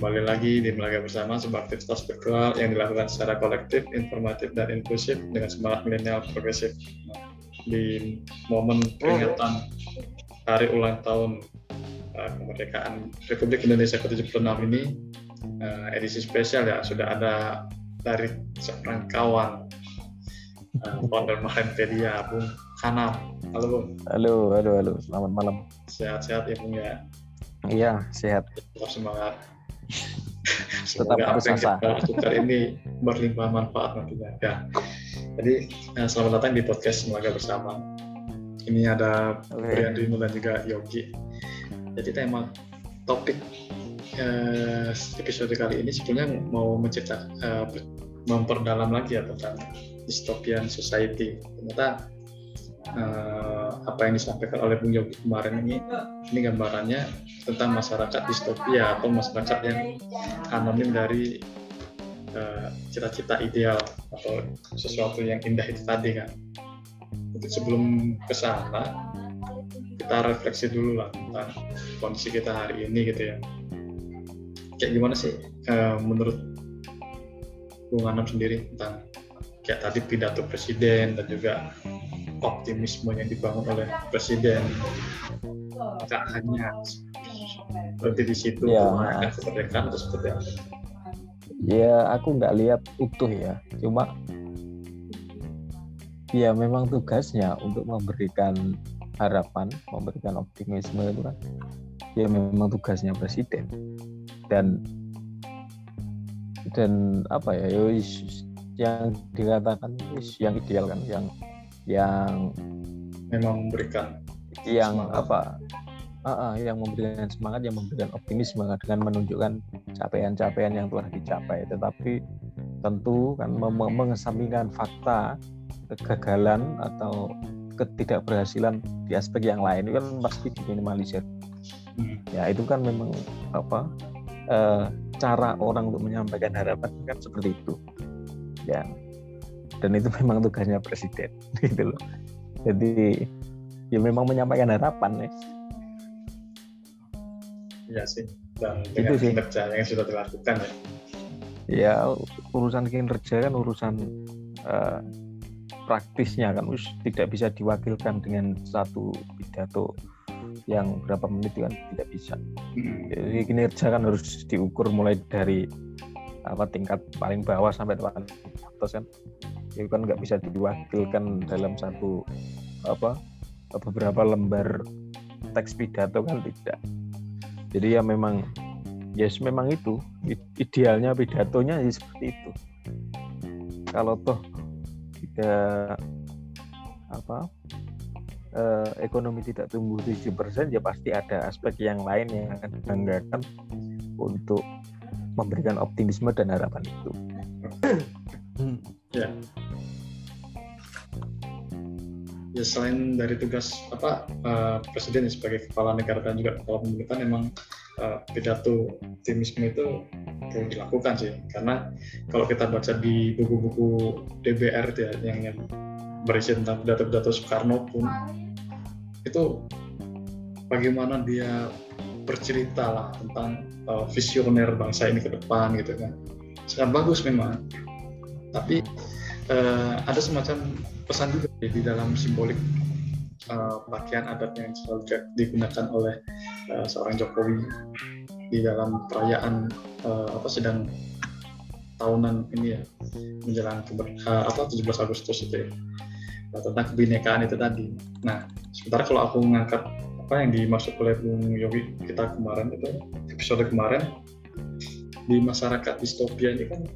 Kembali lagi di Melaga Bersama, sebuah aktivitas virtual yang dilakukan secara kolektif, informatif, dan inklusif dengan semangat milenial progresif. Di momen peringatan Hari Ulang Tahun uh, Kemerdekaan Republik Indonesia ke-76 ini, uh, edisi spesial ya, sudah ada dari seorang kawan, uh, founder Mahenpedia, Bung Kanam. Halo Bung. Halo, halo, halo. Selamat malam. Sehat-sehat ya Bung ya. Iya, sehat. Tetap semangat. Tetap Semoga harus apa yang kita lakukan ini berlimpah manfaat nantinya. Ya. Jadi eh, selamat datang di podcast Semoga Bersama. Ini ada Oke. Brian Rino dan juga Yogi. Jadi tema topik eh, episode kali ini sebenarnya mau mencerita eh, memperdalam lagi ya tentang dystopian society. Ternyata eh, apa yang disampaikan oleh Bung Yogi kemarin ini ini gambarannya tentang masyarakat distopia atau masyarakat yang anonim dari eh, cita-cita ideal atau sesuatu yang indah itu tadi kan. Jadi sebelum ke sana kita refleksi dulu lah tentang kondisi kita hari ini gitu ya. Kayak gimana sih eh, menurut Bung Anam sendiri tentang kayak tadi pidato presiden dan juga optimisme yang dibangun oleh presiden nggak hanya berhenti di situ Ya. merayakan kemerdekaan atau seperti apa? Ya, aku nggak lihat utuh ya. Cuma ya memang tugasnya untuk memberikan harapan, memberikan optimisme itu kan. Ya memang tugasnya presiden. Dan dan apa ya, ya yang dikatakan yang ideal kan, yang yang Memang memberikan yang Semangat. apa ah, ah, yang memberikan semangat yang memberikan optimisme dengan menunjukkan capaian-capaian yang telah dicapai tetapi tentu kan mengesampingkan fakta kegagalan atau ketidakberhasilan di aspek yang lain itu kan pasti diminimalisir Hmm. ya itu kan memang apa eh, cara orang untuk menyampaikan harapan kan seperti itu ya dan itu memang tugasnya presiden gitu loh jadi ya memang menyampaikan harapan ya Iya sih dan dengan Itu sih. kinerja yang sudah dilakukan ya. ya urusan kinerja kan urusan eh, praktisnya kan us tidak bisa diwakilkan dengan satu pidato yang berapa menit kan tidak bisa Hmm. jadi kinerja kan harus diukur mulai dari apa tingkat paling bawah sampai paling atas kan. Itu kan nggak bisa diwakilkan dalam satu apa beberapa lembar teks pidato kan tidak. Jadi ya memang yes memang itu. Idealnya pidatonya ya seperti itu. Kalau toh tidak apa eh, ekonomi tidak tumbuh 7% ya pasti ada aspek yang lain yang akan dibanggakan untuk memberikan optimisme dan harapan itu. Ya. Ya selain dari tugas apa eh, presiden sebagai kepala negara dan juga kepala pemerintahan memang eh, pidato optimisme itu perlu dilakukan sih karena kalau kita baca di buku-buku DBR ya, yang, yang berisi tentang pidato-pidato Soekarno pun itu bagaimana dia bercerita lah tentang eh, visioner bangsa ini ke depan gitu kan sangat bagus memang tapi eh, ada semacam pesan juga di di dalam simbolik eh, pakaian adat yang selalu di- digunakan oleh eh, seorang Jokowi di dalam perayaan eh, apa sedang tahunan ini ya menjelang keber- eh, apa 17 Agustus itu ya tentang kebinekaan itu tadi. Nah, sementara kalau aku mengangkat apa yang dimaksud oleh Bung Yogi kita kemarin itu episode kemarin di masyarakat distopia ini kan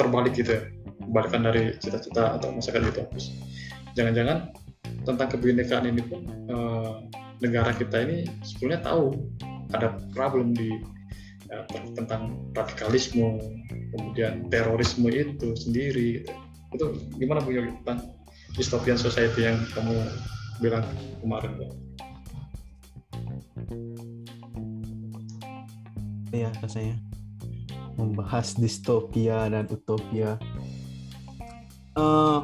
terbalik gitu ya kebalikan dari cita-cita atau masyarakat utopis jangan-jangan tentang kebinekaan ini pun eh, negara kita ini sebetulnya tahu ada problem di eh, tentang radikalisme kemudian terorisme itu sendiri gitu. itu gimana Bu Yogi tentang dystopian society yang kamu bilang kemarin ya? Ya rasanya membahas distopia dan utopia. Eh,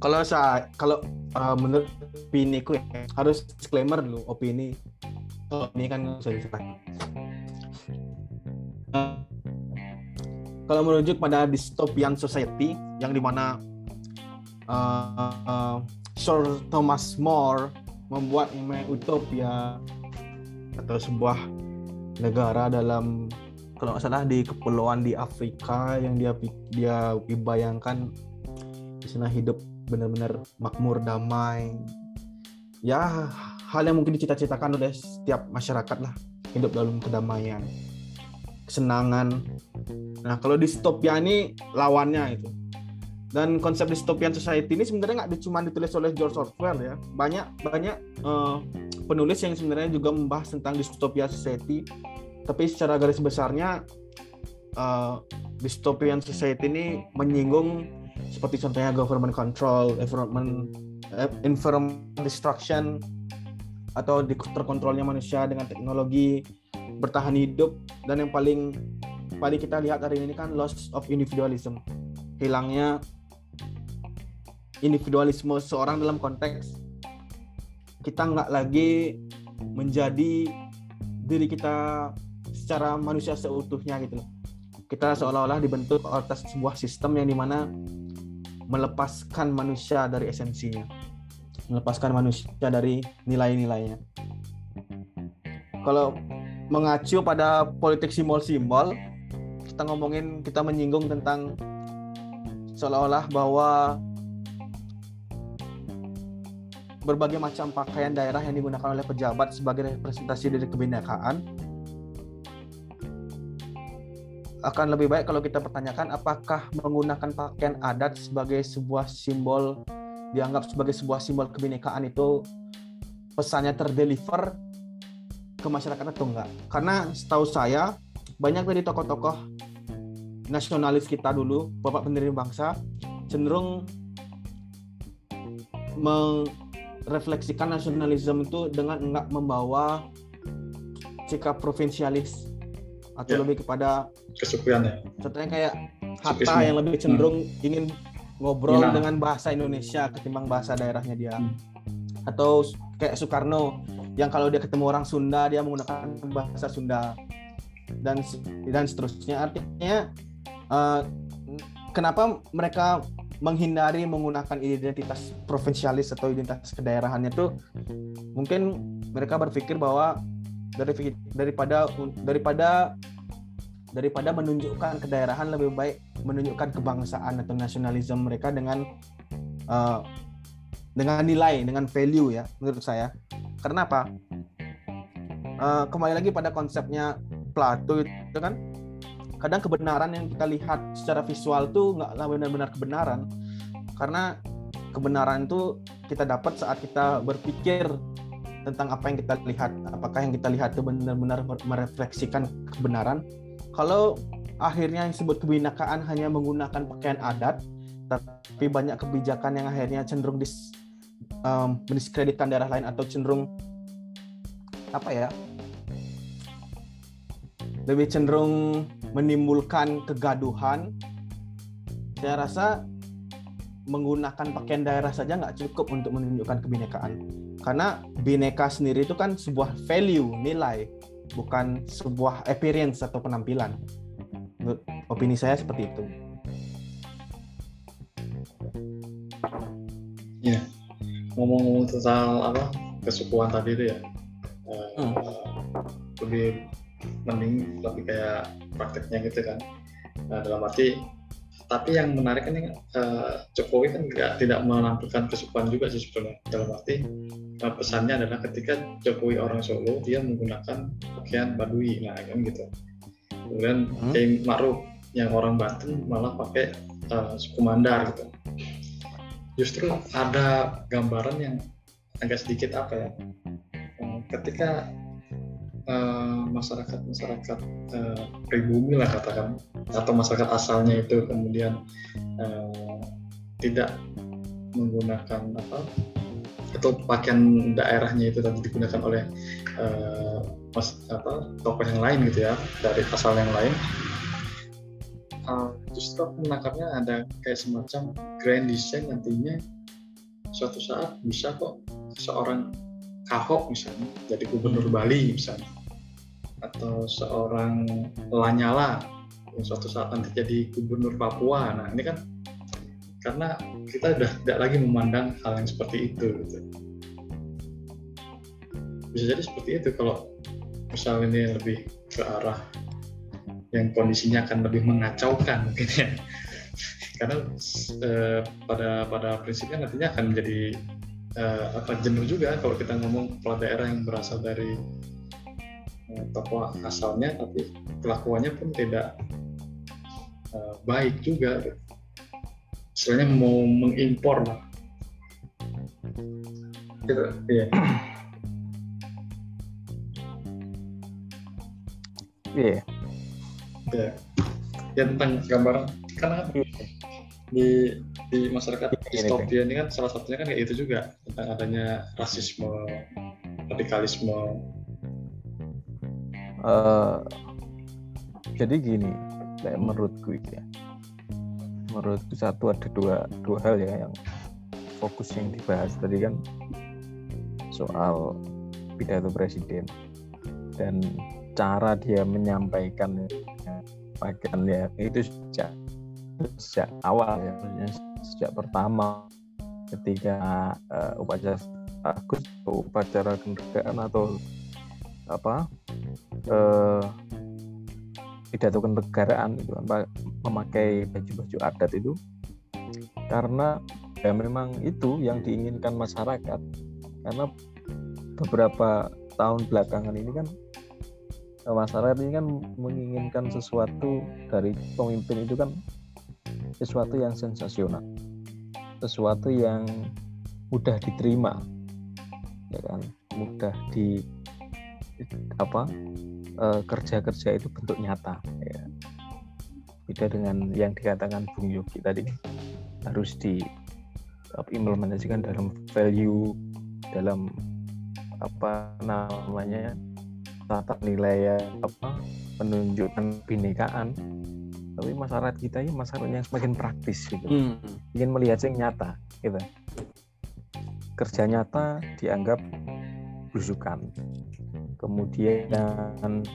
kalau saya kalau eh, menurut opini ku ya, harus disclaimer dulu opini. Opini kan nggak bisa diserahkan. kalau merujuk pada dystopian society yang di mana uh, uh, Sir Thomas More membuat namanya utopia atau sebuah negara dalam kalau nggak salah di kepulauan di Afrika yang dia dia bayangkan di sana hidup benar-benar makmur damai. Ya hal yang mungkin dicita-citakan oleh setiap masyarakat lah hidup dalam kedamaian kesenangan. Nah kalau distopia ini lawannya itu dan konsep dystopian society ini sebenarnya nggak cuma ditulis oleh George Orwell ya. Banyak banyak uh, penulis yang sebenarnya juga membahas tentang dystopia society. Tapi secara garis besarnya uh, dystopian society ini menyinggung seperti contohnya government control environment uh, environment destruction atau terkontrolnya manusia dengan teknologi bertahan hidup dan yang paling paling kita lihat hari ini kan loss of individualism. Hilangnya individualisme seorang dalam konteks kita nggak lagi menjadi diri kita secara manusia seutuhnya gitu loh. Kita seolah-olah dibentuk atas sebuah sistem yang di mana melepaskan manusia dari esensinya, melepaskan manusia dari nilai-nilainya. Kalau mengacu pada politik simbol-simbol, kita ngomongin, kita menyinggung tentang seolah-olah bahwa berbagai macam pakaian daerah yang digunakan oleh pejabat sebagai representasi dari kebinekaan. Akan lebih baik kalau kita pertanyakan apakah menggunakan pakaian adat sebagai sebuah simbol dianggap sebagai sebuah simbol kebinekaan itu pesannya terdeliver ke masyarakat atau enggak? Karena setahu saya banyak dari tokoh-tokoh nasionalis kita dulu bapak pendiri bangsa cenderung refleksikan nasionalisme itu dengan enggak membawa sikap provinsialis atau ya. lebih kepada kesukuan ya. Contohnya kayak Hatta yang lebih cenderung hmm. ingin ngobrol dengan bahasa Indonesia ketimbang bahasa daerahnya dia. Hmm. Atau kayak Soekarno yang kalau dia ketemu orang Sunda dia menggunakan bahasa Sunda dan dan seterusnya. Artinya uh, kenapa mereka menghindari menggunakan identitas provinsialis atau identitas kedaerahannya tuh mungkin mereka berpikir bahwa dari daripada daripada daripada menunjukkan kedaerahan lebih baik menunjukkan kebangsaan atau nasionalisme mereka dengan uh, dengan nilai dengan value ya menurut saya. Karena apa? Uh, kembali lagi pada konsepnya Plato itu kan kadang kebenaran yang kita lihat secara visual tuh nggak benar-benar kebenaran. Karena kebenaran itu kita dapat saat kita berpikir tentang apa yang kita lihat. Apakah yang kita lihat itu benar-benar merefleksikan kebenaran? Kalau akhirnya yang disebut kebinekaan hanya menggunakan pakaian adat tapi banyak kebijakan yang akhirnya cenderung dis, um, mendiskreditkan daerah lain atau cenderung apa ya lebih cenderung menimbulkan kegaduhan. Saya rasa menggunakan pakaian daerah saja nggak cukup untuk menunjukkan kebinekaan. Karena bineka sendiri itu kan sebuah value nilai bukan sebuah appearance atau penampilan. Menurut opini saya seperti itu. Ya ngomong-ngomong tentang apa? Kesukuan tadi itu ya. Hmm. lebih mending lebih kayak prakteknya gitu kan. Nah, dalam arti tapi yang menarik kan uh, Jokowi kan nggak tidak menampilkan kesukuan juga sih sebenarnya. Dalam arti uh, pesannya adalah ketika Jokowi orang Solo dia menggunakan pakaian Baduy nah kan gitu. Kemudian hmm. Kiai Ma'ruf yang orang Banten malah pakai uh, suku Mandar gitu. Justru ada gambaran yang agak sedikit apa ya? Ketika masyarakat masyarakat uh, pribumi lah katakan atau masyarakat asalnya itu kemudian uh, tidak menggunakan apa atau pakaian daerahnya itu tadi digunakan oleh uh, mas apa tokoh yang lain gitu ya dari asal yang lain. Uh, justru menangkapnya ada kayak semacam grand design nantinya suatu saat bisa kok seorang Ahok misalnya jadi gubernur Bali misalnya atau seorang Lanyala yang suatu saat nanti jadi gubernur Papua. Nah ini kan karena kita sudah tidak lagi memandang hal yang seperti itu. Gitu. Bisa jadi seperti itu kalau misalnya ini lebih ke arah yang kondisinya akan lebih mengacaukan mungkin ya karena eh, pada pada prinsipnya nantinya akan menjadi eh, apa jenuh juga kalau kita ngomong kepala daerah yang berasal dari eh, tokoh asalnya tapi kelakuannya pun tidak eh, baik juga istilahnya mau mengimpor lah gitu iya Iya. ya ya tentang gambaran karena. Di di masyarakat Ini, distopia ini kan salah satunya kan kayak itu juga tentang adanya rasisme radikalisme Eh, jadi gini, kayak menurutku ya. Menurutku satu ada dua dua hal ya yang fokus yang dibahas tadi kan soal pidato presiden dan cara dia menyampaikan pakaiannya itu sejak sejak awal ya maksudnya sejak pertama ketika eh, upacara Agus upacara kemerdekaan atau apa eh, pidato kenegaraan itu memakai baju-baju adat itu. Karena ya memang itu yang diinginkan masyarakat. Karena beberapa tahun belakangan ini kan eh, masyarakat ini kan menginginkan sesuatu dari pemimpin itu kan sesuatu yang sensasional. Sesuatu yang mudah diterima. Ya kan? Mudah di apa eh, kerja-kerja itu bentuk nyata. Ya. beda dengan yang dikatakan Bung Yogi tadi. Harus diimplementasikan dalam value dalam apa namanya tata nilai apa menunjukkan kebinekaan tapi masyarakat kita ini masyarakat yang semakin praktis gitu. Hmm. ingin melihat yang nyata gitu. Kerja nyata dianggap belusukan. Kemudian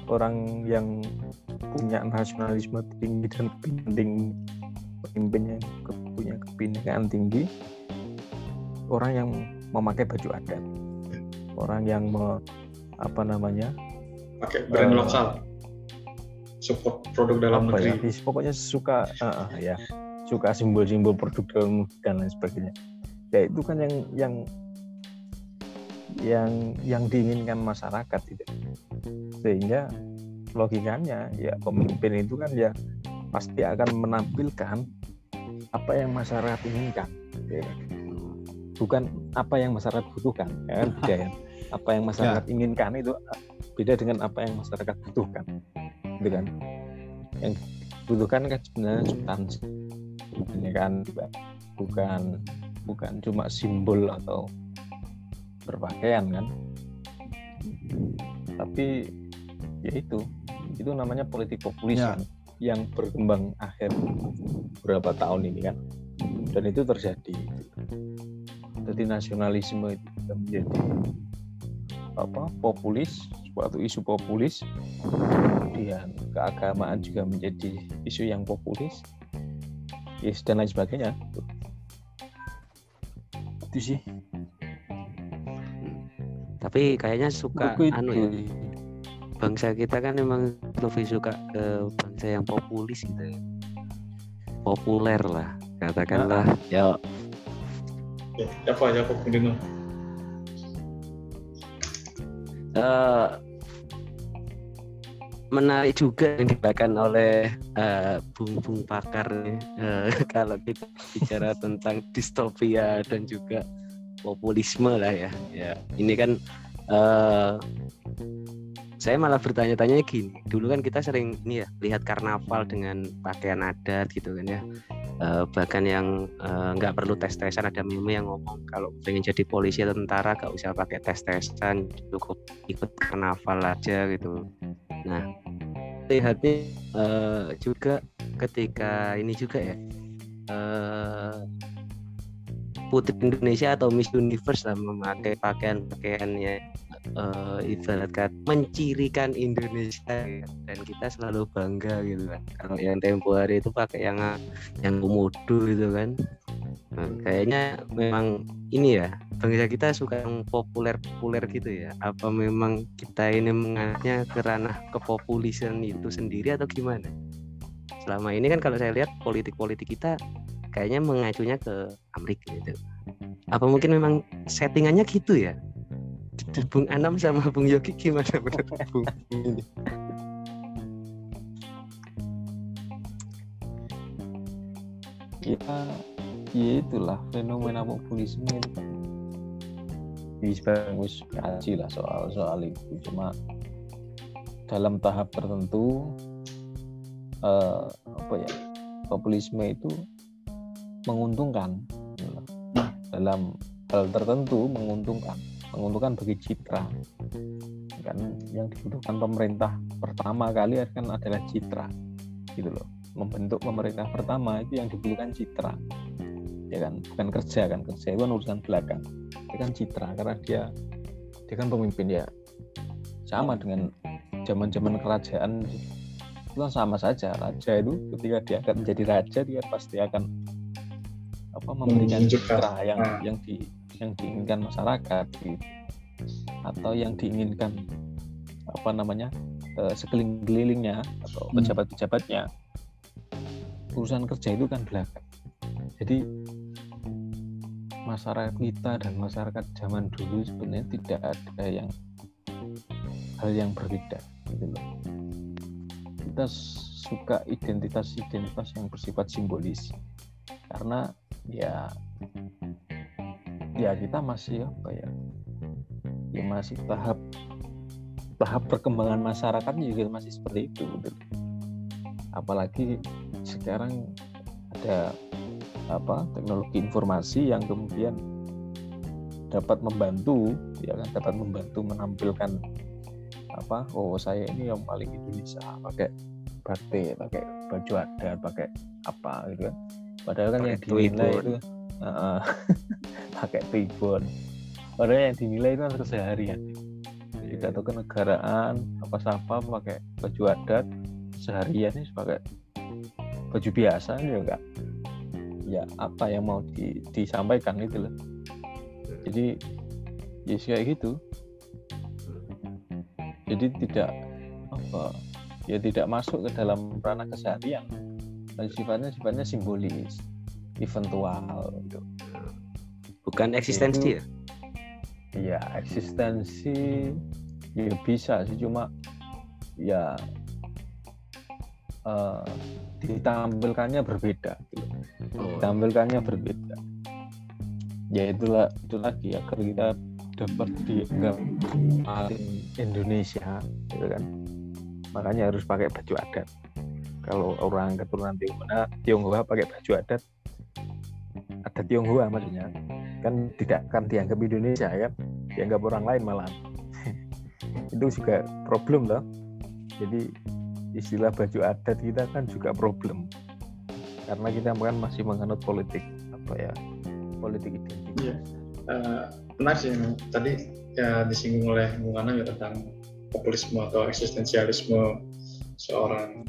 orang yang punya nasionalisme tinggi dan penting pemimpinnya punya kebinekaan tinggi orang yang memakai baju adat. Orang yang me- apa namanya pakai brand Eh, lokal support produk dalam apa ya, negeri. Bis- pokoknya suka eh, ya. Suka simbol-simbol produk dalam dan lain sebagainya. Ya itu kan yang yang yang yang diinginkan masyarakat tidak sehingga logikanya ya pemimpin itu kan ya pasti akan menampilkan apa yang masyarakat inginkan ya. bukan apa yang masyarakat butuhkan ya kan ya. apa yang masyarakat inginkan itu beda dengan apa yang masyarakat butuhkan gitu kan. Yang dibutuhkan kan sebenarnya substansi ini kan bukan bukan cuma simbol atau berpakaian kan. Tapi ya itu itu namanya politik populis Ya. kan, yang berkembang akhir beberapa tahun ini kan. Dan itu terjadi. Jadi nasionalisme itu menjadi apa populis suatu isu populis kemudian keagamaan juga menjadi isu yang populis yes, dan lain sebagainya itu sih Tapi kayaknya suka Menurutku itu. anu ya. Bangsa kita kan emang lebih suka ke bangsa yang populis gitu ya. Populer lah katakanlah. Ya ya, apa ya apa Eh, menarik juga yang dikatakan oleh eh, bung-bung pakar nih, eh, kalau kita bicara tentang distopia dan juga populisme lah ya. Ya, ini kan eh, saya malah bertanya-tanya gini. Dulu kan kita sering ini ya lihat karnaval dengan pakaian adat gitu kan ya. Eh, bahkan yang eh, nggak perlu tes-tesan ada meme yang ngomong kalau pengen jadi polisi atau tentara gak usah pakai tes-tesan cukup ikut karnaval aja gitu. Nah, lihatnya eh, juga ketika ini juga ya eh, Putri Indonesia atau Miss Universe lah memakai pakaian-pakaiannya uh, ibarat kata mencirikan Indonesia dan kita selalu bangga gitu kan. Kalau yang tempo hari itu pakai yang yang komodo gitu kan. Nah, kayaknya memang ini ya bangsa kita suka yang populer-populer gitu ya. Apa memang kita ini menganggapnya ke ranah kepopulisan itu sendiri atau gimana? Selama ini kan kalau saya lihat politik-politik kita kayaknya mengacunya ke Amerika gitu. Apa mungkin memang settingannya gitu ya Bung Anam sama Bung Yogi gimana menurut Bung ini? Ya, ya itulah fenomena populisme itu bisa bagus kaji lah soal soal itu. Cuma dalam tahap tertentu eh, apa ya populisme itu menguntungkan. Dalam hal tertentu menguntungkan menguntungkan bagi citra. Kan yang dibutuhkan pemerintah pertama kali kan adalah citra gitu loh. Membentuk pemerintah pertama itu yang dibutuhkan citra. Ya kan? Bukan kerja kan? Kerja itu kan urusan belakang. Itu kan citra karena dia dia kan pemimpin ya. Sama dengan zaman zaman kerajaan. Itu kan sama saja. Raja itu ketika dia akan menjadi raja dia pasti akan apa memberikan citra yang ah. yang di yang diinginkan masyarakat gitu. atau yang diinginkan apa namanya eh, sekeliling-kelilingnya atau hmm. pejabat-pejabatnya urusan kerja itu kan belakang jadi masyarakat kita dan masyarakat zaman dulu sebenarnya tidak ada yang hal yang berbeda gitu loh kita suka identitas-identitas yang bersifat simbolis karena ya ya kita masih apa ya? Ya masih tahap tahap perkembangan masyarakat juga masih seperti itu gitu. apalagi sekarang ada apa teknologi informasi yang kemudian dapat membantu ya kan? Dapat membantu menampilkan apa oh saya ini yang paling Indonesia pakai batik pakai baju adat pakai apa gitu kan? Padahal kan yang dinilai itu uh, pakai tribun. Padahal yang dinilai itu kan keseharian tidak tahu kenegaraan apa siapa pakai baju adat seharian ini pakai baju biasa ya enggak ya apa yang mau di, disampaikan itu loh. Jadi ya kayak gitu. Jadi tidak apa ya tidak masuk ke dalam ranah keseharian. Dan sifatnya sifatnya simbolis eventual gitu bukan eksistensi ya? Iya eksistensi ya bisa sih cuma ya uh, ditampilkannya berbeda gitu. oh. ditampilkannya berbeda. Ya itulah itu lagi ya kalau kita dapat dianggap paling Indonesia gitu kan. Makanya harus pakai baju adat. Kalau orang keturunan Tionghoa Tionghoa pakai baju adat ada Tionghoa maksudnya kan tidak akan dianggap Indonesia kan dianggap orang lain malah. Itu juga problem loh jadi istilah baju adat kita kan juga problem. Karena kita kan masih menganut politik apa ya politik identitas. Ya. uh, benar sih tadi ya disinggung oleh Bung ya tentang populisme atau eksistensialisme seorang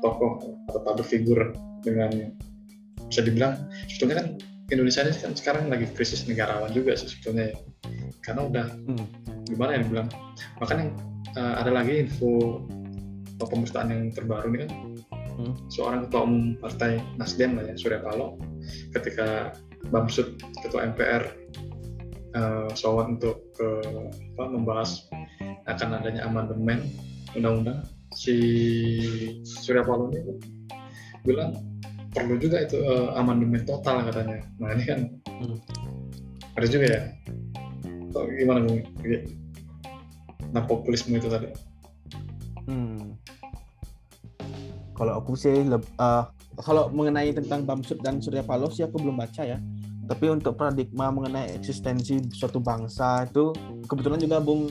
tokoh atau public figure dengan bisa dibilang sebetulnya kan Indonesia ini kan sekarang lagi krisis negarawan juga sih sebetulnya ya. karena udah hmm. gimana ya dibilang makanya uh, ada lagi info pemerintahan yang terbaru ini kan hmm. seorang ketua umum partai Nasdem lah ya Surya Paloh ketika Bamsud ketua MPR uh, eh, soal untuk ke apa, membahas akan adanya amandemen undang-undang si Surya Paloh ini bilang perlu juga itu uh, amandemen total katanya. Nah ini kan hmm. ada juga ya. Atau gimana bung? Nah populisme itu tadi. Hmm. Kalau aku sih, uh, kalau mengenai tentang Bamsud dan Surya Paloh sih aku belum baca ya. Tapi untuk paradigma mengenai eksistensi suatu bangsa itu kebetulan juga Bung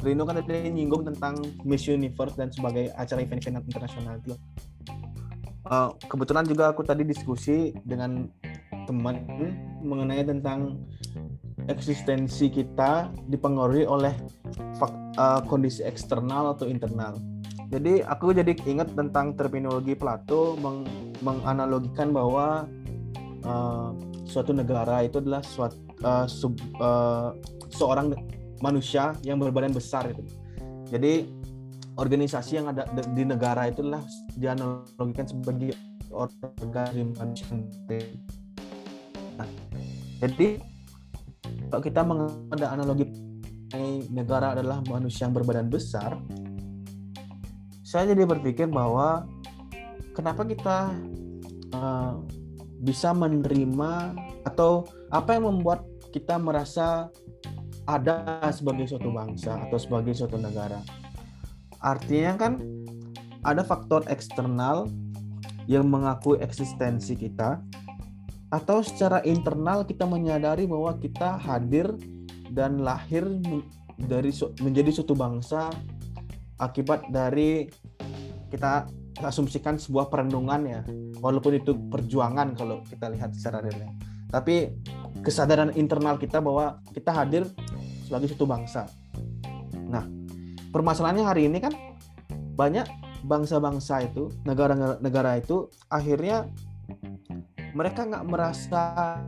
Rino kan ada nyinggung tentang Miss Universe dan sebagai acara event-event internasional itu uh, kebetulan juga aku tadi diskusi dengan teman mengenai tentang eksistensi kita dipengaruhi oleh uh, kondisi eksternal atau internal. Jadi aku jadi ingat tentang terminologi Plato meng, menganalogikan bahwa uh, suatu negara itu adalah suatu uh, sub, uh, seorang manusia yang berbadan besar itu. Jadi organisasi yang ada di negara itulah dianalogikan sebagai organisasi. Nah, jadi kalau kita mengambil analogi negara adalah manusia yang berbadan besar, saya jadi berpikir bahwa kenapa kita uh, bisa menerima atau apa yang membuat kita merasa ada sebagai suatu bangsa atau sebagai suatu negara. Artinya kan ada faktor eksternal yang mengakui eksistensi kita atau secara internal kita menyadari bahwa kita hadir dan lahir dari menjadi suatu bangsa akibat dari kita asumsikan sebuah perenungan ya. Walaupun itu perjuangan kalau kita lihat secara realnya. Tapi kesadaran internal kita bahwa kita hadir sebagai suatu bangsa. Nah permasalahannya hari ini kan banyak bangsa-bangsa itu negara-negara itu akhirnya mereka nggak merasa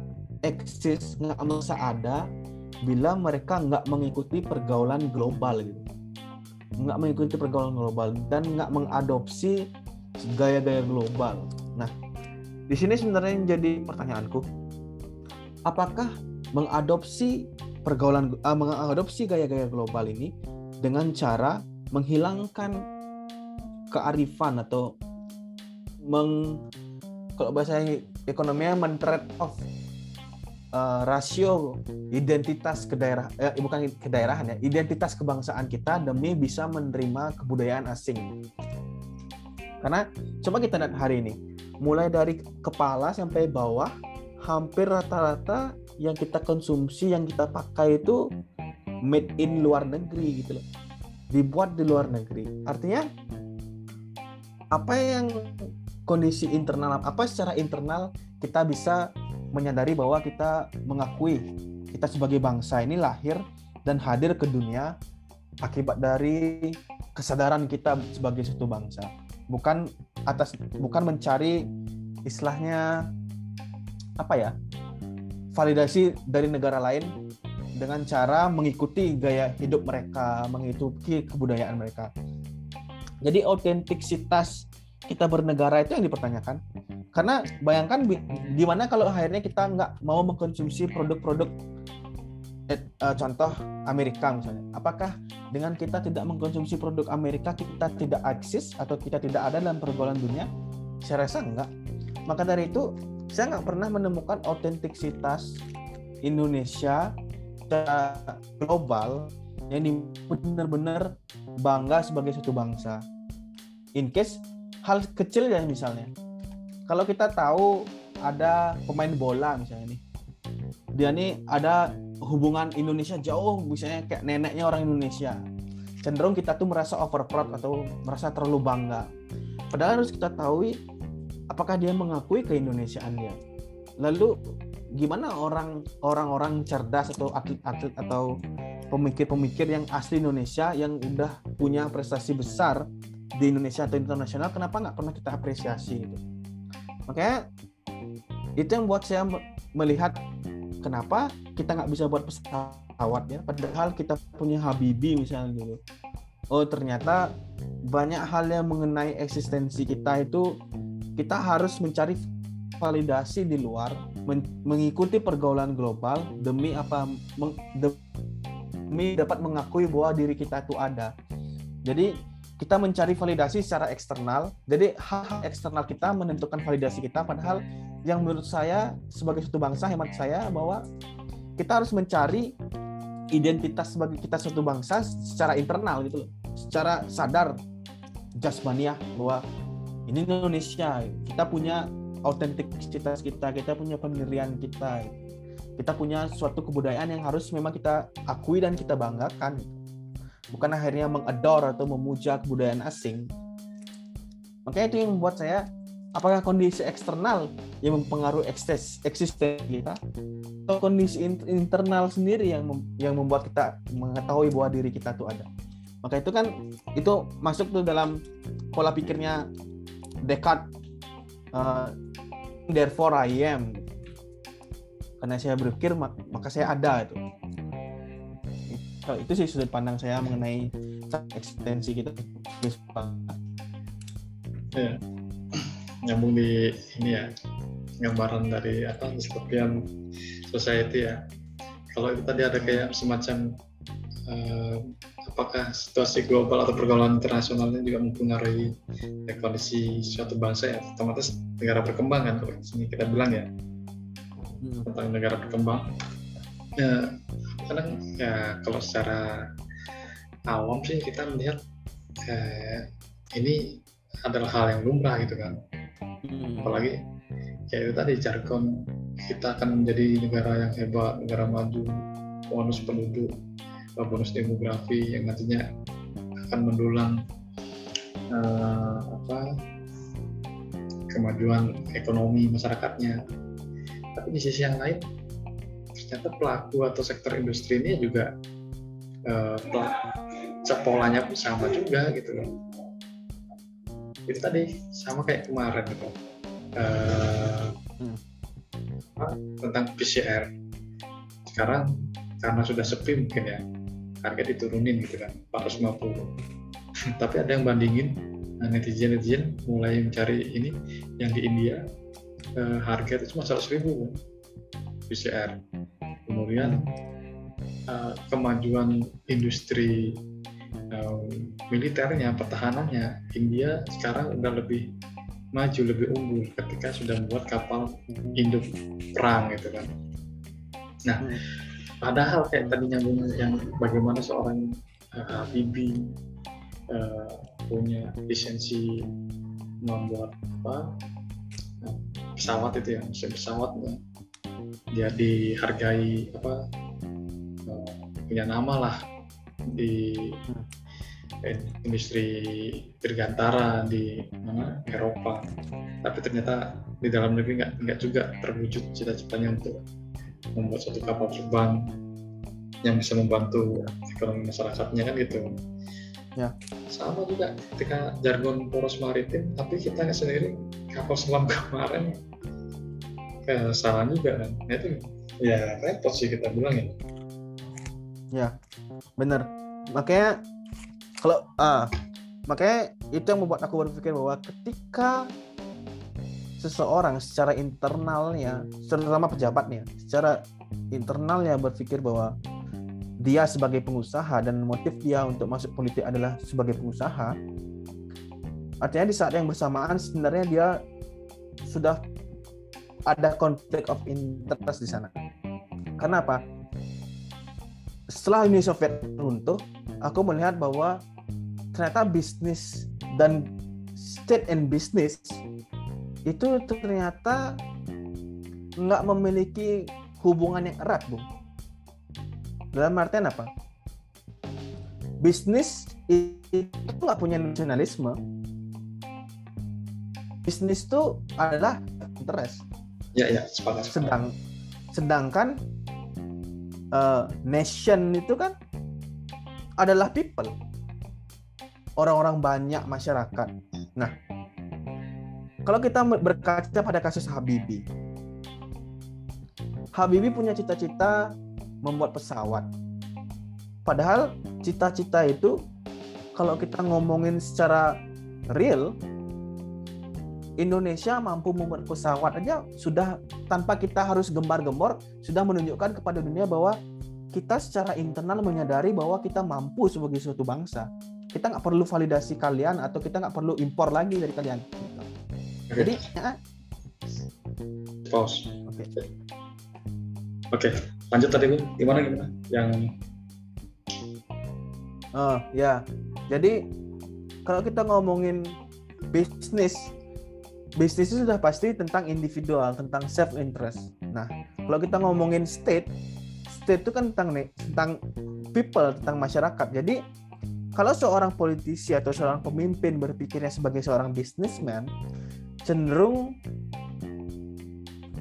eksis nggak merasa ada bila mereka nggak mengikuti pergaulan global gitu. Nggak mengikuti pergaulan global dan nggak mengadopsi gaya-gaya global. Nah di sini sebenarnya yang jadi pertanyaanku apakah mengadopsi pergaulan uh, mengadopsi gaya-gaya global ini dengan cara menghilangkan kearifan atau meng kalau bahasa ekonominya men-trade off uh, rasio identitas ke daerah eh, bukan kedaerahan ya identitas kebangsaan kita demi bisa menerima kebudayaan asing. Karena coba kita lihat hari ini mulai dari kepala sampai bawah hampir rata-rata yang kita konsumsi yang kita pakai itu made in luar negeri gitu loh. Dibuat di luar negeri. Artinya apa yang kondisi internal apa secara internal kita bisa menyadari bahwa kita mengakui kita sebagai bangsa ini lahir dan hadir ke dunia akibat dari kesadaran kita sebagai satu bangsa. Bukan atas bukan mencari istilahnya apa ya validasi dari negara lain dengan cara mengikuti gaya hidup mereka mengikuti kebudayaan mereka jadi autentisitas kita bernegara itu yang dipertanyakan. Karena bayangkan gimana kalau akhirnya kita nggak mau mengkonsumsi produk-produk eh, uh, contoh Amerika misalnya. Apakah dengan kita tidak mengkonsumsi produk Amerika kita tidak eksis atau kita tidak ada dalam pergaulan dunia? Saya rasa enggak. Maka dari itu saya nggak pernah menemukan autentisitas Indonesia secara global yang benar-benar bangga sebagai satu bangsa. In case hal kecil ya misalnya. Kalau kita tahu ada pemain bola misalnya nih. Dia nih ada hubungan Indonesia jauh misalnya kayak neneknya orang Indonesia. Cenderung kita tuh merasa over proud atau merasa terlalu bangga. Padahal harus kita tahu apakah dia mengakui keindonesiaan dia lalu gimana orang orang-orang cerdas atau atlet-atlet atau pemikir-pemikir yang asli Indonesia yang udah punya prestasi besar di Indonesia atau internasional kenapa nggak pernah kita apresiasi itu makanya itu yang buat saya melihat kenapa kita nggak bisa buat pesawat ya. Padahal kita punya Habibi misalnya dulu oh ternyata banyak hal yang mengenai eksistensi kita itu kita harus mencari validasi di luar mengikuti pergaulan global demi apa demi dapat mengakui bahwa diri kita itu ada jadi kita mencari validasi secara eksternal. Jadi hal-hal eksternal kita menentukan validasi kita padahal yang menurut saya sebagai suatu bangsa hemat saya bahwa kita harus mencari identitas sebagai kita suatu bangsa secara internal gitu loh. Secara sadar jasmaniah bahwa ini Indonesia, kita punya autentisitas kita, kita punya pendirian kita. Kita punya suatu kebudayaan yang harus memang kita akui dan kita banggakan bukan akhirnya mengador atau memuja kebudayaan asing. Makanya itu yang membuat saya apakah kondisi eksternal yang mempengaruhi eksis, eksistensi kita atau kondisi internal sendiri yang mem, yang membuat kita mengetahui bahwa diri kita tuh ada maka itu kan itu masuk tuh dalam pola pikirnya Descartes uh, therefore I am. Karena saya berpikir maka saya ada itu kalau itu sih sudut pandang saya mengenai eksistensi kita. Ya nyambung di ini ya gambaran dari apa dystopian society ya. Kalau itu tadi ada kayak semacam uh, apakah situasi global atau pergaulan internasionalnya juga mempengaruhi ya, kondisi suatu bangsa ya otomatis negara berkembang kan kalau sini kita bilang ya hmm. tentang negara berkembang ya kadang ya kalau secara awam sih kita melihat eh, ini adalah hal yang lumrah gitu kan hmm. apalagi kayak itu tadi jargon kita akan menjadi negara yang hebat negara maju bonus penduduk bonus demografi yang nantinya akan mendulang uh, apa kemajuan ekonomi masyarakatnya. Tapi di sisi yang lain ternyata pelaku atau sektor industri ini juga uh, polanya pun sama juga gitu loh. Itu tadi sama kayak kemarin gitu. Uh, tentang PCR sekarang karena sudah sepi mungkin ya harga diturunin gitu kan 450 tapi ada yang bandingin nah, netizen netizen mulai mencari ini yang di India uh, harga itu cuma 100 ribu PCR kemudian uh, kemajuan industri um, militernya, pertahanannya, India sekarang udah lebih maju, lebih unggul ketika sudah membuat kapal induk perang gitu kan. Nah, hmm. Padahal kayak tadi nyambung yang bagaimana seorang uh, Habibie uh, punya lisensi membuat apa pesawat itu ya, mesin pesawat ya. dia dihargai apa uh, punya nama lah di industri dirgantara di mana Eropa tapi ternyata di dalam negeri nggak nggak juga terwujud cita-citanya untuk membuat satu kapal terbang yang bisa membantu ekonomi masyarakatnya kan gitu. Ya. Sama juga ketika jargon poros maritim tapi kita sendiri kapal selam kemarin salah juga kan. Nah, itu ya repot sih kita bilang ya. Ya benar makanya kalau ah makanya itu yang membuat aku berpikir bahwa ketika seseorang secara internalnya terutama pejabatnya secara internalnya berpikir bahwa dia sebagai pengusaha dan motif dia untuk masuk politik adalah sebagai pengusaha artinya di saat yang bersamaan sebenarnya dia sudah ada konflik of interest di sana. Karena apa? Setelah Uni Soviet runtuh aku melihat bahwa ternyata bisnis dan state and business itu ternyata nggak memiliki hubungan yang erat, bu. Dalam artian apa? Bisnis itu nggak punya nasionalisme. Bisnis itu adalah interest. Ya, ya, sepakat. Sedang, sedangkan uh, nation itu kan adalah people orang-orang banyak masyarakat. Nah, kalau kita berkaca pada kasus Habibi, Habibi punya cita-cita membuat pesawat. Padahal cita-cita itu kalau kita ngomongin secara real, Indonesia mampu membuat pesawat aja sudah tanpa kita harus gembar-gembor sudah menunjukkan kepada dunia bahwa kita secara internal menyadari bahwa kita mampu sebagai suatu bangsa kita nggak perlu validasi kalian atau kita nggak perlu impor lagi dari kalian. Okay. Jadi ya. Pause. Oke. Okay. Oke, okay. lanjut tadi bu, gimana gimana? Yang Oh ya, jadi kalau kita ngomongin bisnis, bisnis itu sudah pasti tentang individual, tentang self interest. Nah, kalau kita ngomongin state, state itu kan tentang nih, tentang people, tentang masyarakat. Jadi kalau seorang politisi atau seorang pemimpin berpikirnya sebagai seorang businessman, cenderung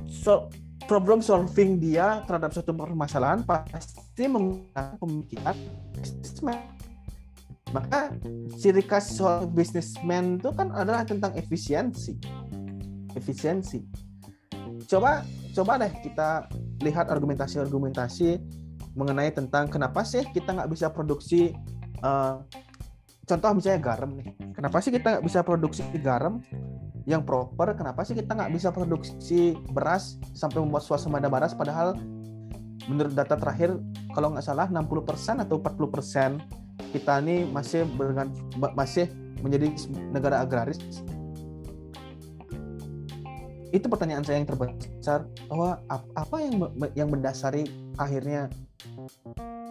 so, problem solving dia terhadap suatu permasalahan pasti menggunakan pemikiran businessman. Maka ciri khas soal businessman itu kan adalah tentang efisiensi. Efisiensi. Coba coba deh kita lihat argumentasi-argumentasi mengenai tentang kenapa sih kita nggak bisa produksi uh, contoh misalnya garam nih kenapa sih kita nggak bisa produksi garam yang proper kenapa sih kita nggak bisa produksi beras sampai membuat suasana beras? Padahal menurut data terakhir kalau nggak salah 60% atau 40% kita ini masih masih menjadi negara agraris. Itu pertanyaan saya yang terbesar bahwa apa yang yang mendasari akhirnya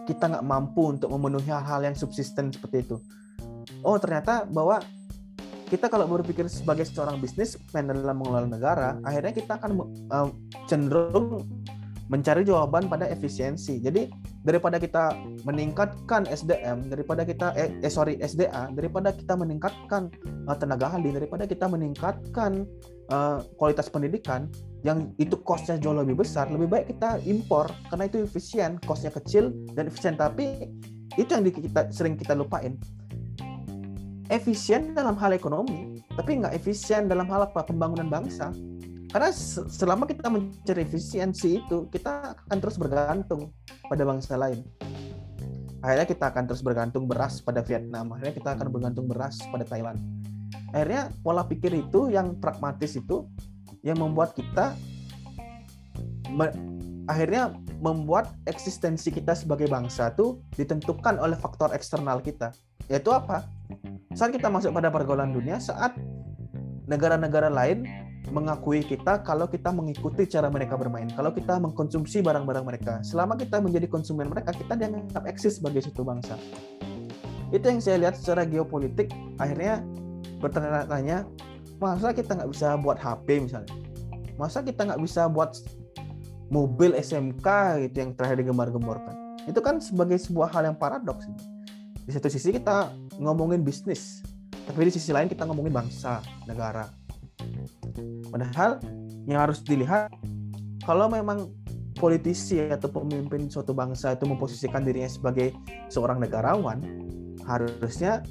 kita nggak mampu untuk memenuhi hal-hal yang subsisten seperti itu? Oh ternyata bahwa kita kalau berpikir sebagai seorang bisnismen dalam mengelola negara akhirnya kita akan uh, cenderung mencari jawaban pada efisiensi. Jadi daripada kita meningkatkan SDM, daripada kita eh, eh sorry SDA, daripada kita meningkatkan uh, tenaga ahli, daripada kita meningkatkan uh, kualitas pendidikan yang itu costnya jauh lebih besar, lebih baik kita impor karena itu efisien, costnya kecil dan efisien. Tapi itu yang kita sering kita lupain. Efisien dalam hal ekonomi, tapi nggak efisien dalam hal apa pembangunan bangsa. Karena selama kita mencari efisiensi itu kita akan terus bergantung pada bangsa lain. Akhirnya kita akan terus bergantung beras pada Vietnam akhirnya kita akan bergantung beras pada Thailand. Akhirnya pola pikir itu yang pragmatis itu yang membuat kita me, akhirnya membuat eksistensi kita sebagai bangsa itu ditentukan oleh faktor eksternal kita. Yaitu apa saat kita masuk pada pergaulan dunia saat negara-negara lain mengakui kita kalau kita mengikuti cara mereka bermain, kalau kita mengkonsumsi barang-barang mereka. Selama kita menjadi konsumen mereka, kita dianggap eksis sebagai suatu bangsa. Itu yang saya lihat secara geopolitik. Akhirnya bertanya-tanya, masa kita nggak bisa buat HP misalnya? Masa kita nggak bisa buat mobil SMK gitu yang terakhir digembar-gemborkan? Itu kan sebagai sebuah hal yang paradoks. Di satu sisi kita ngomongin bisnis, tapi di sisi lain kita ngomongin bangsa, negara. Padahal yang harus dilihat kalau memang politisi atau pemimpin suatu bangsa itu memposisikan dirinya sebagai seorang negarawan, harusnya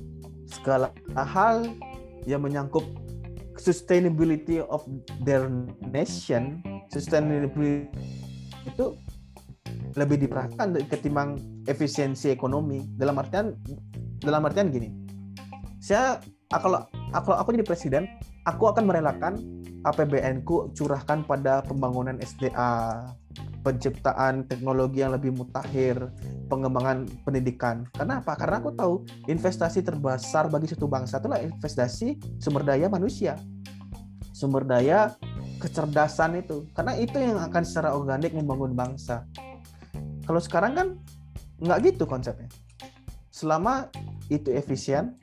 segala hal yang menyangkut sustainability of their nation, sustainability itu lebih diperhatikan ketimbang efisiensi ekonomi. Dalam artian dalam artian gini, saya kalau kalau aku jadi presiden, aku akan merelakan APBN ku curahkan pada pembangunan SDA, penciptaan teknologi yang lebih mutakhir, pengembangan pendidikan. Karena apa? Karena aku tahu investasi terbesar bagi suatu bangsa itulah investasi sumber daya manusia. Sumber daya kecerdasan itu. Karena itu yang akan secara organik membangun bangsa. Kalau sekarang kan nggak gitu konsepnya. Selama itu efisien,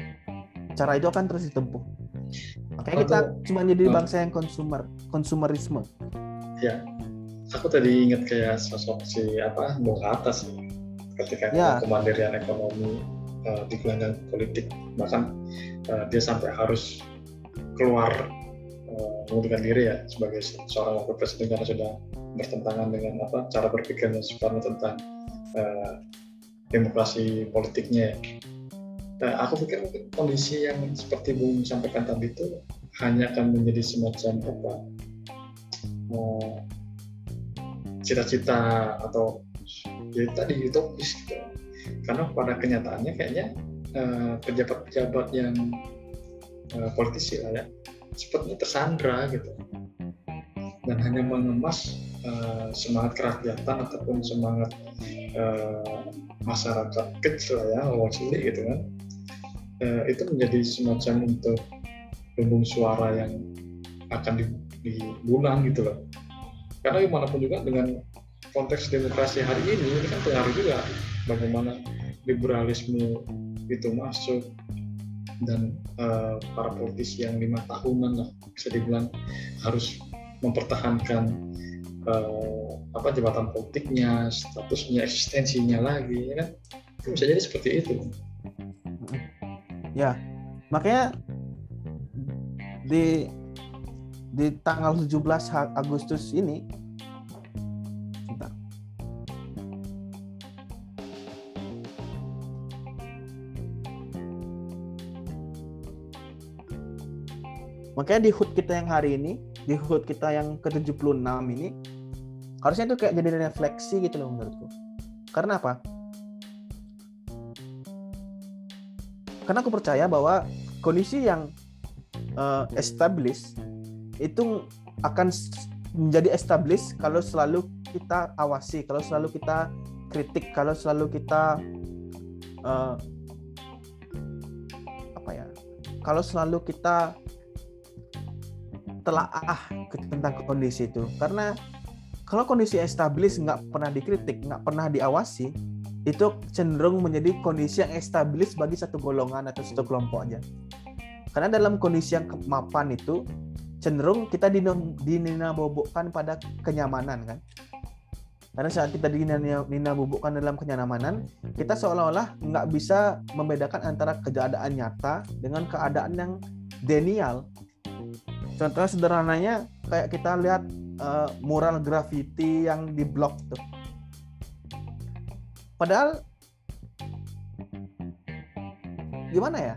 cara itu akan terus ditempuh. Makanya kita cuma jadi hmm. bangsa yang konsumer, konsumerisme. Ya, aku tadi ingat kayak sosok si apa Bung Hatta sih, ketika ya. kemandirian ekonomi uh, di gelanggang politik, bahkan uh, dia sampai harus keluar uh, mengundurkan diri ya sebagai seorang wakil presiden karena sudah bertentangan dengan apa cara berpikirnya Soekarno tentang uh, demokrasi politiknya Nah, aku pikir kondisi yang seperti Bung sampaikan tadi itu hanya akan menjadi semacam apa cita-cita atau ya tadi utopis gitu. Karena pada kenyataannya kayaknya eh, pejabat-pejabat yang uh, politisi lah ya sepertinya tersandra gitu dan hanya mengemas uh, semangat kerakyatan ataupun semangat uh, masyarakat kecil ya awal cilik gitu kan uh, itu menjadi semacam untuk lumbung suara yang akan dibulang gitu loh. Karena gimana pun juga dengan konteks demokrasi hari ini ini kan pengaruh juga bagaimana liberalisme itu masuk dan uh, para politisi yang lima tahunan lah bisa dibilang harus mempertahankan uh, apa jabatan politiknya, statusnya, eksistensinya lagi, ya kan? Itu bisa jadi seperti itu. Ya, makanya di di tanggal 17 Agustus ini. Makanya di HUT kita yang hari ini, di HUT kita yang ke-76 ini, harusnya itu kayak jadi refleksi gitu loh menurutku. Karena apa? Karena aku percaya bahwa kondisi yang uh, established itu akan menjadi established kalau selalu kita awasi, kalau selalu kita kritik, kalau selalu kita uh, apa ya? Kalau selalu kita telaah tentang kondisi itu karena kalau kondisi establis nggak pernah dikritik nggak pernah diawasi itu cenderung menjadi kondisi yang establis bagi satu golongan atau satu kelompok aja. Karena dalam kondisi yang kemapan itu cenderung kita dinabobokkan pada kenyamanan kan? Karena saat kita dinabobokkan dalam kenyamanan kita seolah-olah nggak bisa membedakan antara keadaan nyata dengan keadaan yang denial. Contohnya sederhananya kayak kita lihat uh, mural graffiti yang di blok tuh. Padahal gimana ya?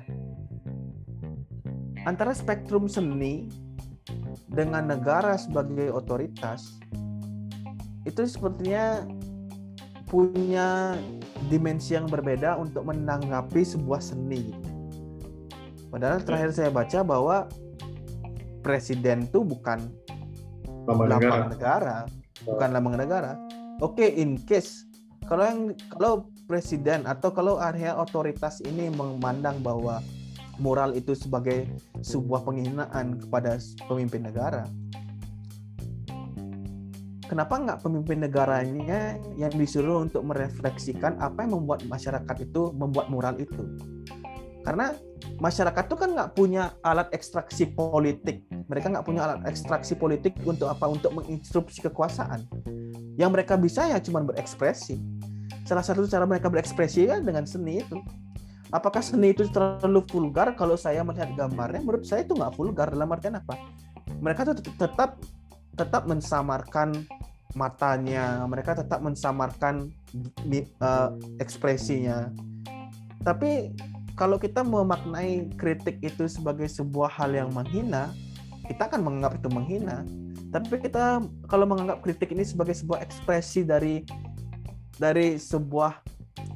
Antara spektrum seni dengan negara sebagai otoritas itu sepertinya punya dimensi yang berbeda untuk menanggapi sebuah seni. Padahal terakhir saya baca bahwa presiden tuh bukan lambang negara. negara, bukan lambang negara. Oke, okay, in case kalau yang kalau presiden atau kalau area otoritas ini memandang bahwa moral itu sebagai sebuah penghinaan kepada pemimpin negara, kenapa nggak pemimpin negaranya yang disuruh untuk merefleksikan apa yang membuat masyarakat itu membuat moral itu? Karena masyarakat itu kan nggak punya alat ekstraksi politik. Mereka nggak punya alat ekstraksi politik untuk apa? Untuk menginstruksi kekuasaan. Yang mereka bisa ya cuma berekspresi. Salah satu cara mereka berekspresi kan dengan seni itu. Apakah seni itu terlalu vulgar? Kalau saya melihat gambarnya, menurut saya itu nggak vulgar. Dalam artian apa? Mereka tuh tetap tetap mensamarkan matanya, mereka tetap mensamarkan uh, ekspresinya. Tapi kalau kita memaknai kritik itu sebagai sebuah hal yang menghina, kita akan menganggap itu menghina. Tapi kita kalau menganggap kritik ini sebagai sebuah ekspresi dari dari sebuah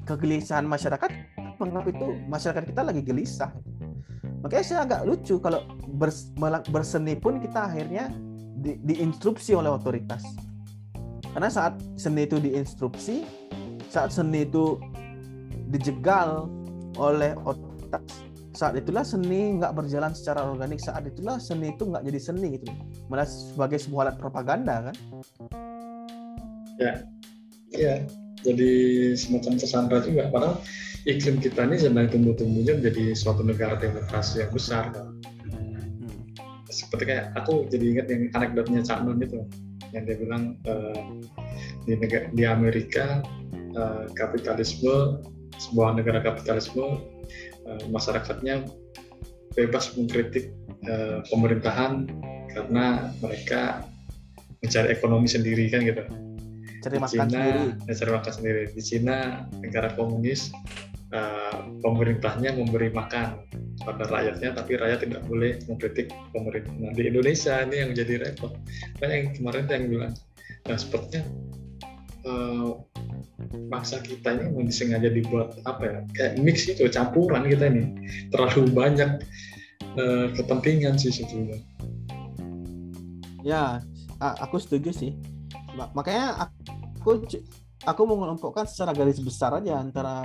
kegelisahan masyarakat, menganggap itu masyarakat kita lagi gelisah. Makanya saya agak lucu kalau berseni pun kita akhirnya di, diinstruksi oleh otoritas. Karena saat seni itu diinstruksi, saat seni itu dijegal oleh otak. Saat itulah seni nggak berjalan secara organik. Saat itulah seni itu nggak jadi seni gitu malah sebagai sebuah alat propaganda kan? Ya. Ya. Jadi semacam tersandra juga. Padahal iklim kita ini sedang tumbuh-tumbuhnya menjadi suatu negara demokrasi yang besar kan? Hmm. seperti kayak aku jadi ingat yang anekdotnya Cak Nun itu yang dia bilang uh, di negara di Amerika uh, kapitalisme sebuah negara kapitalisme uh, masyarakatnya bebas mengkritik uh, pemerintahan karena mereka mencari ekonomi sendiri kan gitu. Cari di makan Cina, sendiri. Ya, cari makan sendiri. Di Cina negara komunis uh, pemerintahnya memberi makan pada rakyatnya, tapi rakyat tidak boleh mengkritik pemerintah. Nah, di Indonesia ini yang menjadi repot. Banyak yang kemarin yang bilang, nah sepertinya uh, kita ini memang disengaja dibuat apa ya kayak mix itu campuran kita ini. Terlalu banyak uh, kepentingan sih sebetulnya. Ya aku setuju sih. Makanya aku aku mau mengelompokkan secara garis besar aja antara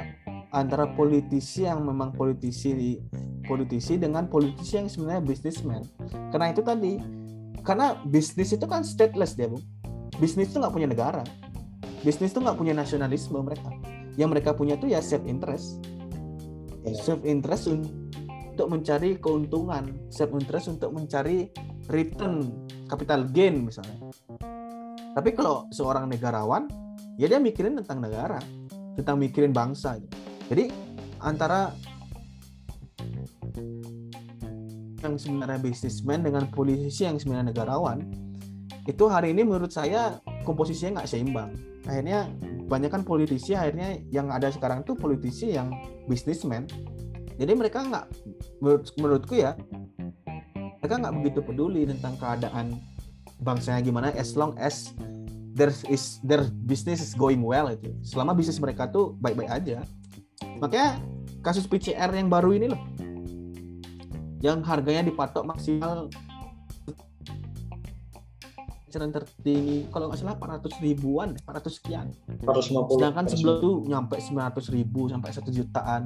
antara politisi yang memang politisi politisi dengan politisi yang sebenarnya bisnismen karena itu tadi karena bisnis itu kan stateless dia bu. Bisnis itu nggak punya negara bisnis tuh nggak punya nasionalisme mereka. Yang mereka punya tuh ya self interest. Iya. self interest untuk mencari keuntungan. Self interest untuk mencari return capital gain misalnya. Tapi kalau seorang negarawan ya dia mikirin tentang negara tentang mikirin bangsa jadi antara yang sebenarnya bisnismen dengan politisi yang sebenarnya negarawan itu hari ini menurut saya komposisinya nggak seimbang akhirnya banyak kan politisi akhirnya yang ada sekarang tuh politisi yang bisnismen jadi mereka nggak menurut, menurutku ya mereka nggak begitu peduli tentang keadaan bangsanya gimana as long as there is their business is going well itu selama bisnis mereka tuh baik-baik aja. Makanya kasus PCR yang baru ini loh yang harganya dipatok maksimal eceran tertinggi kalau nggak salah 400 ribuan 400 sekian. 450 sedangkan sebelum itu nyampe 900 ribu sampai 1 jutaan.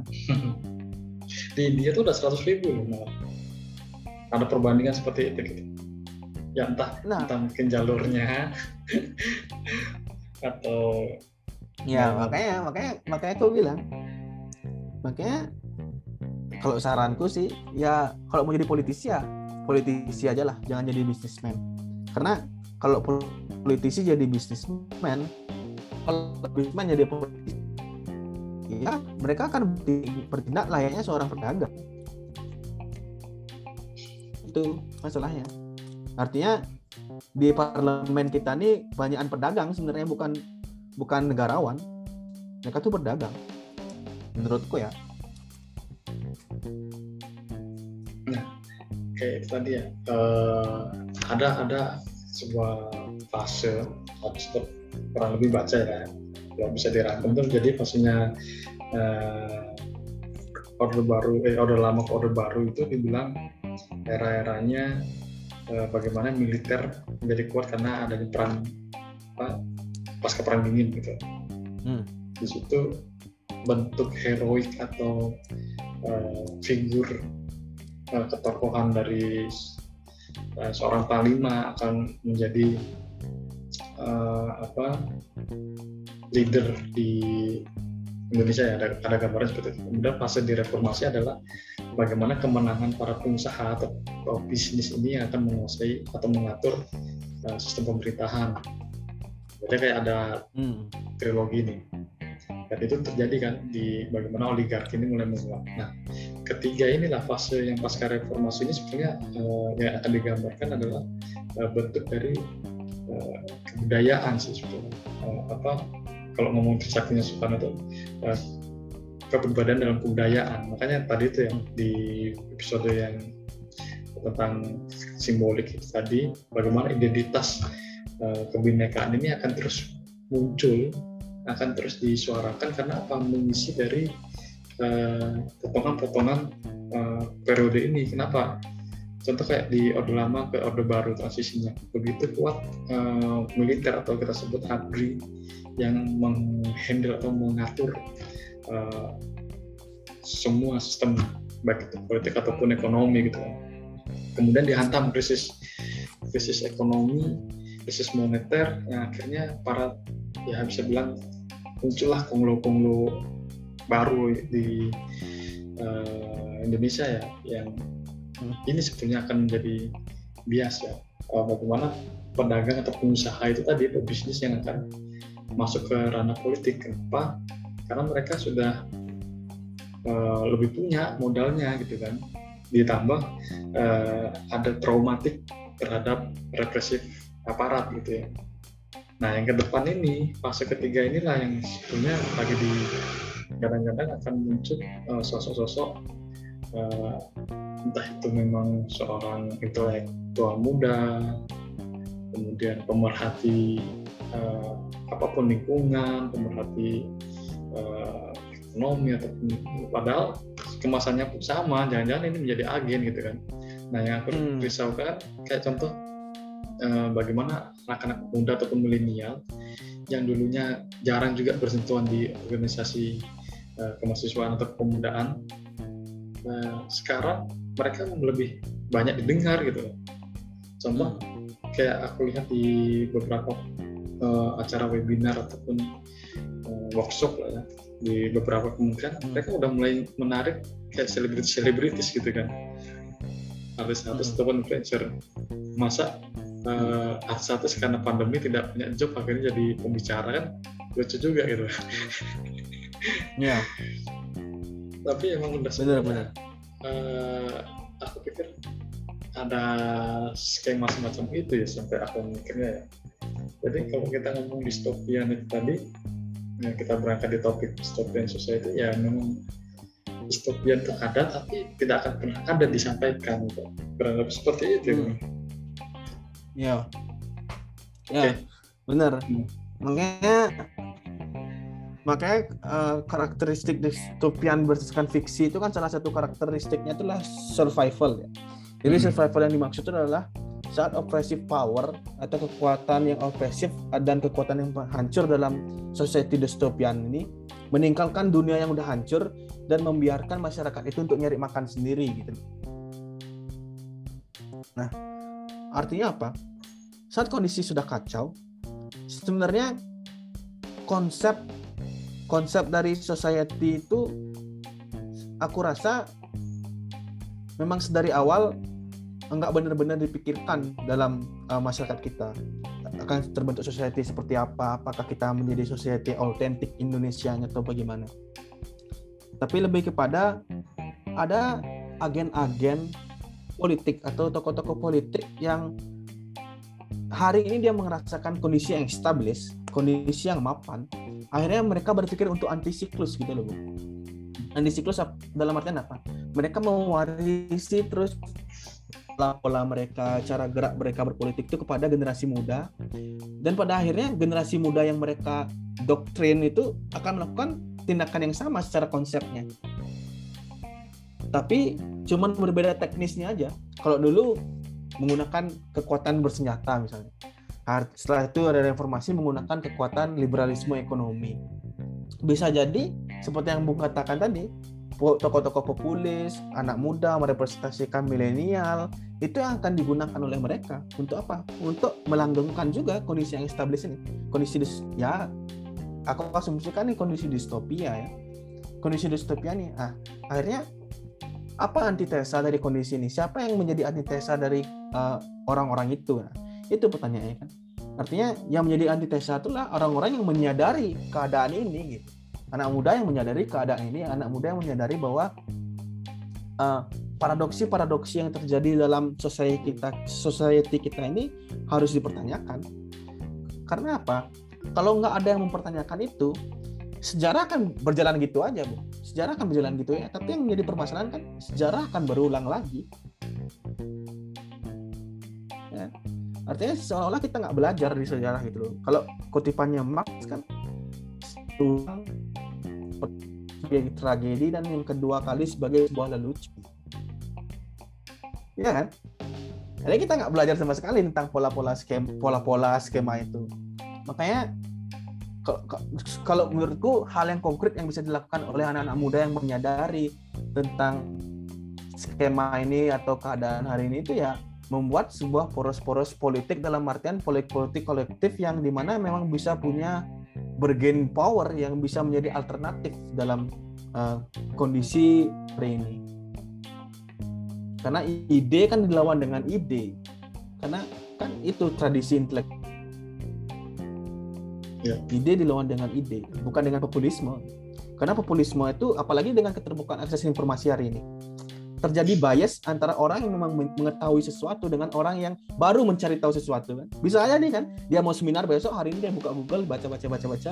Di India tuh udah 100 ribu loh malah. Ada perbandingan seperti itu gitu. Ya entah Nah. entah mungkin jalurnya. Atau ya Nah. makanya makanya makanya aku bilang makanya kalau saranku sih ya kalau mau jadi politisi ya politisi aja lah jangan jadi bisnismen karena kalau pol- politisi jadi bisnismen kalau bisnismen jadi politisi ya mereka akan berti- bertindak layaknya seorang pedagang. Itu masalahnya. Artinya di parlemen kita nih banyakan pedagang sebenarnya bukan bukan negarawan. Mereka tuh berdagang. Menurutku ya. Kayak itu tadi ya. Eh, ada ada sebuah fase harus kurang lebih baca ya kalau bisa dirangkum tuh jadi fasenya eh, orde baru eh orde lama ke orde baru itu dibilang era-eranya eh, bagaimana militer menjadi kuat karena adanya perang apa, pasca perang dingin gitu Hmm. di situ bentuk heroik atau eh, figur eh, ketokohan dari seorang panglima akan menjadi eh, apa leader di Indonesia ya ada, ada gambaran seperti itu. Kemudian fase di reformasi adalah bagaimana kemenangan para pengusaha atau, atau bisnis ini yang akan menguasai atau mengatur eh, sistem pemerintahan. Jadi kayak ada Hmm. trilogi ini. Dan itu terjadi kan di bagaimana oligarki ini mulai menguat. Nah, ketiga inilah fase yang pasca reformasi ini sebenarnya eh, yang akan digambarkan adalah eh, bentuk dari eh, kebudayaan sih sebetulnya. Eh, apa kalau ngomong saktinya Soekarno itu eh, kepribadian dalam kebudayaan. Makanya tadi itu yang di episode yang tentang simbolik itu tadi bagaimana identitas eh, kebinekaan ini akan terus muncul akan terus disuarakan karena apa mengisi dari eh, potongan-potongan eh, periode ini. Kenapa? Contoh kayak di orde lama ke orde baru transisinya. Begitu kuat eh, militer atau kita sebut ABRI yang menghandle atau mengatur eh, semua sistem baik itu politik ataupun ekonomi gitu kan. kemudian dihantam krisis krisis ekonomi krisis moneter yang akhirnya para ya bisa bilang muncullah konglo-konglo baru di eh, Indonesia ya yang ini sebetulnya akan menjadi bias ya. Eh, bagaimana pedagang atau pengusaha itu tadi pebisnis yang akan masuk ke ranah politik. Kenapa? Karena mereka sudah eh, lebih punya modalnya gitu kan. Ditambah eh, ada traumatik terhadap represif aparat gitu ya. Nah, yang ke depan ini, fase ketiga inilah yang sebetulnya lagi di kadang-kadang akan muncul eh, sosok-sosok eh, entah itu memang seorang intelektual muda, kemudian pemerhati eh, apa pun lingkungan, pemerhati eh, ekonomi ataupun padahal kemasannya pun sama, jangan-jangan ini menjadi agen gitu kan. Nah, yang aku Hmm. risaukan kayak contoh eh, bagaimana anak-anak muda ataupun milenial yang dulunya jarang juga bersentuhan di organisasi eh, kemahasiswaan atau kepemudaan nah, sekarang mereka lebih banyak didengar gitu loh. contoh kayak aku lihat di beberapa eh, acara webinar ataupun eh, workshop lah ya di beberapa kementerian Hmm. mereka udah mulai menarik kayak selebritis selebritis gitu kan artis-artis Hmm. ataupun influencer masa eh, artis-artis karena pandemi tidak punya job akhirnya jadi pembicara kan lucu juga gitu ya tapi emang udah benar benar eh, aku pikir ada skema semacam itu ya sampai aku mikirnya ya. Jadi kalau kita ngomong distopia itu tadi, ya kita berangkat di topik dystopian society ya memang distopia itu ada tapi tidak akan pernah ada disampaikan berangkat seperti itu. Hmm. Ya, ya, okay. benar. Hmm. Makanya makanya uh, karakteristik dystopian berdasarkan fiksi itu kan salah satu karakteristiknya itulah survival ya. Jadi hmm. survival yang dimaksud itu adalah saat oppressive power atau kekuatan yang opresif dan kekuatan yang hancur dalam society dystopian ini meninggalkan dunia yang udah hancur dan membiarkan masyarakat itu untuk nyari makan sendiri gitu. Nah, artinya apa? Saat kondisi sudah kacau, sebenarnya konsep konsep dari society itu aku rasa memang sedari awal enggak benar-benar dipikirkan dalam uh, masyarakat kita. Akan terbentuk society seperti apa? Apakah kita menjadi society autentik Indonesia atau bagaimana? Tapi lebih kepada ada agen-agen politik atau tokoh-tokoh politik yang hari ini dia merasakan kondisi yang established kondisi yang mapan. Akhirnya mereka berpikir untuk anti siklus gitu loh bu. Anti siklus dalam artian apa? Mereka mewarisi terus pola-pola mereka cara gerak mereka berpolitik itu kepada generasi muda. Dan pada akhirnya generasi muda yang mereka doktrin itu akan melakukan tindakan yang sama secara konsepnya tapi cuman berbeda teknisnya aja kalau dulu menggunakan kekuatan bersenjata misalnya setelah itu ada reformasi menggunakan kekuatan liberalisme ekonomi. Bisa jadi seperti yang Bung katakan tadi, tokoh-tokoh populis, anak muda merepresentasikan milenial, itu yang akan digunakan oleh mereka untuk apa? Untuk melanggengkan juga kondisi yang established ini. Kondisi dis, ya aku asumsikan ini kondisi distopia ya. Kondisi distopia nih. Ah, akhirnya apa antitesa dari kondisi ini? Siapa yang menjadi antitesa dari uh, orang-orang itu? Nah, itu pertanyaannya kan. Artinya yang menjadi antitesa itulah orang-orang yang menyadari keadaan ini gitu. Anak muda yang menyadari keadaan ini, anak muda yang menyadari bahwa uh, paradoksi-paradoksi yang terjadi dalam society kita society kita ini harus dipertanyakan. Karena apa? Kalau nggak ada yang mempertanyakan itu, sejarah akan berjalan gitu aja, Bu. Sejarah akan berjalan gitu ya. Tapi yang menjadi permasalahan kan sejarah akan berulang lagi. Ya artinya seolah-olah kita nggak belajar di sejarah gitu loh kalau kutipannya Marx kan sebagai tragedi dan yang kedua kali sebagai sebuah lelucon ya kan jadi kita nggak belajar sama sekali tentang pola-pola skema pola-pola skema itu makanya kalau menurutku hal yang konkret yang bisa dilakukan oleh anak-anak muda yang menyadari tentang skema ini atau keadaan hari ini itu ya membuat sebuah poros-poros politik dalam artian politik-politik kolektif yang di mana memang bisa punya bergen power yang bisa menjadi alternatif dalam uh, kondisi hari ini. Karena ide kan dilawan dengan ide. Karena kan itu tradisi intelek. Ya. Ide dilawan dengan ide, bukan dengan populisme. Karena populisme itu apalagi dengan keterbukaan akses informasi hari ini terjadi bias antara orang yang memang mengetahui sesuatu dengan orang yang baru mencari tahu sesuatu kan bisa aja nih kan dia mau seminar besok hari ini dia buka Google baca baca baca baca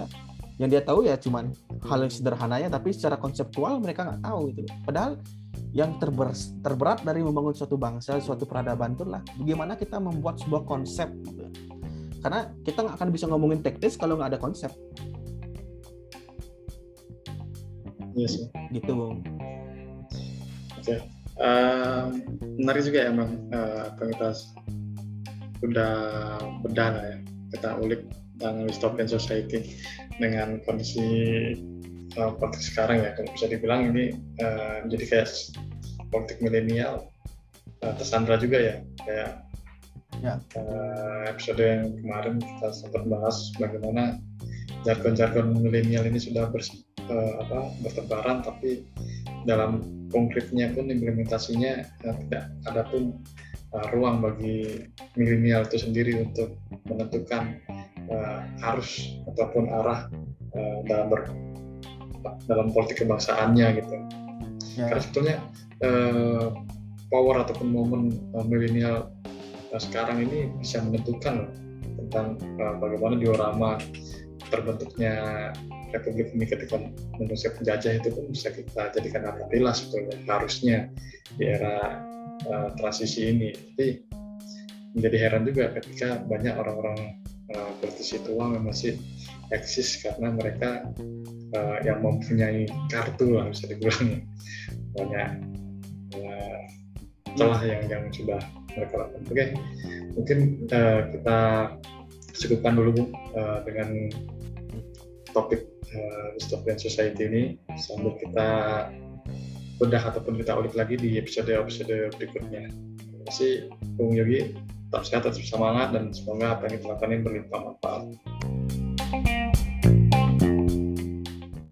yang dia tahu ya cuman hal yang sederhananya tapi secara konseptual mereka nggak tahu gitu padahal yang terber, terberat dari membangun suatu bangsa suatu peradaban itu lah bagaimana kita membuat sebuah konsep gitu. Karena kita nggak akan bisa ngomongin teknis kalau nggak ada konsep. Yes. Iya gitu oke. Okay uh, menarik juga ya emang uh, apa kita sudah bedah lah ya. Kita ulik tentang dystopian society dengan kondisi uh, politik sekarang ya. Kalau bisa dibilang ini uh, menjadi kayak politik milenial. Uh, tersandra juga ya. Kayak ya. uh, episode yang kemarin kita sempat bahas bagaimana jargon-jargon milenial ini sudah ber, uh, apa, bertebaran tapi dalam konkretnya pun implementasinya uh, tidak ada pun uh, ruang bagi milenial itu sendiri untuk menentukan uh, arus ataupun arah uh, dalam ber, dalam politik kebangsaannya gitu. Ya. Karena sebetulnya uh, power ataupun momen uh, milenial sekarang ini bisa menentukan tentang uh, bagaimana diorama terbentuknya Republik ini ketika Indonesia penjajah itu pun bisa kita jadikan apabila sebetulnya harusnya di era uh, transisi ini. Tapi menjadi heran juga ketika banyak orang-orang uh, tua masih eksis karena mereka uh, yang mempunyai kartu lah bisa dibilang banyak uh, celah yang yang sudah mereka. Oke, mungkin uh, kita cukupkan dulu uh, dengan topik uh, dystopian society ini sambil kita bedah ataupun kita ulik lagi di episode-episode berikutnya. Terima kasih Bung Yogi, tetap sehat, tetap semangat, dan semoga apa yang kita lakukan ini berlimpah manfaat.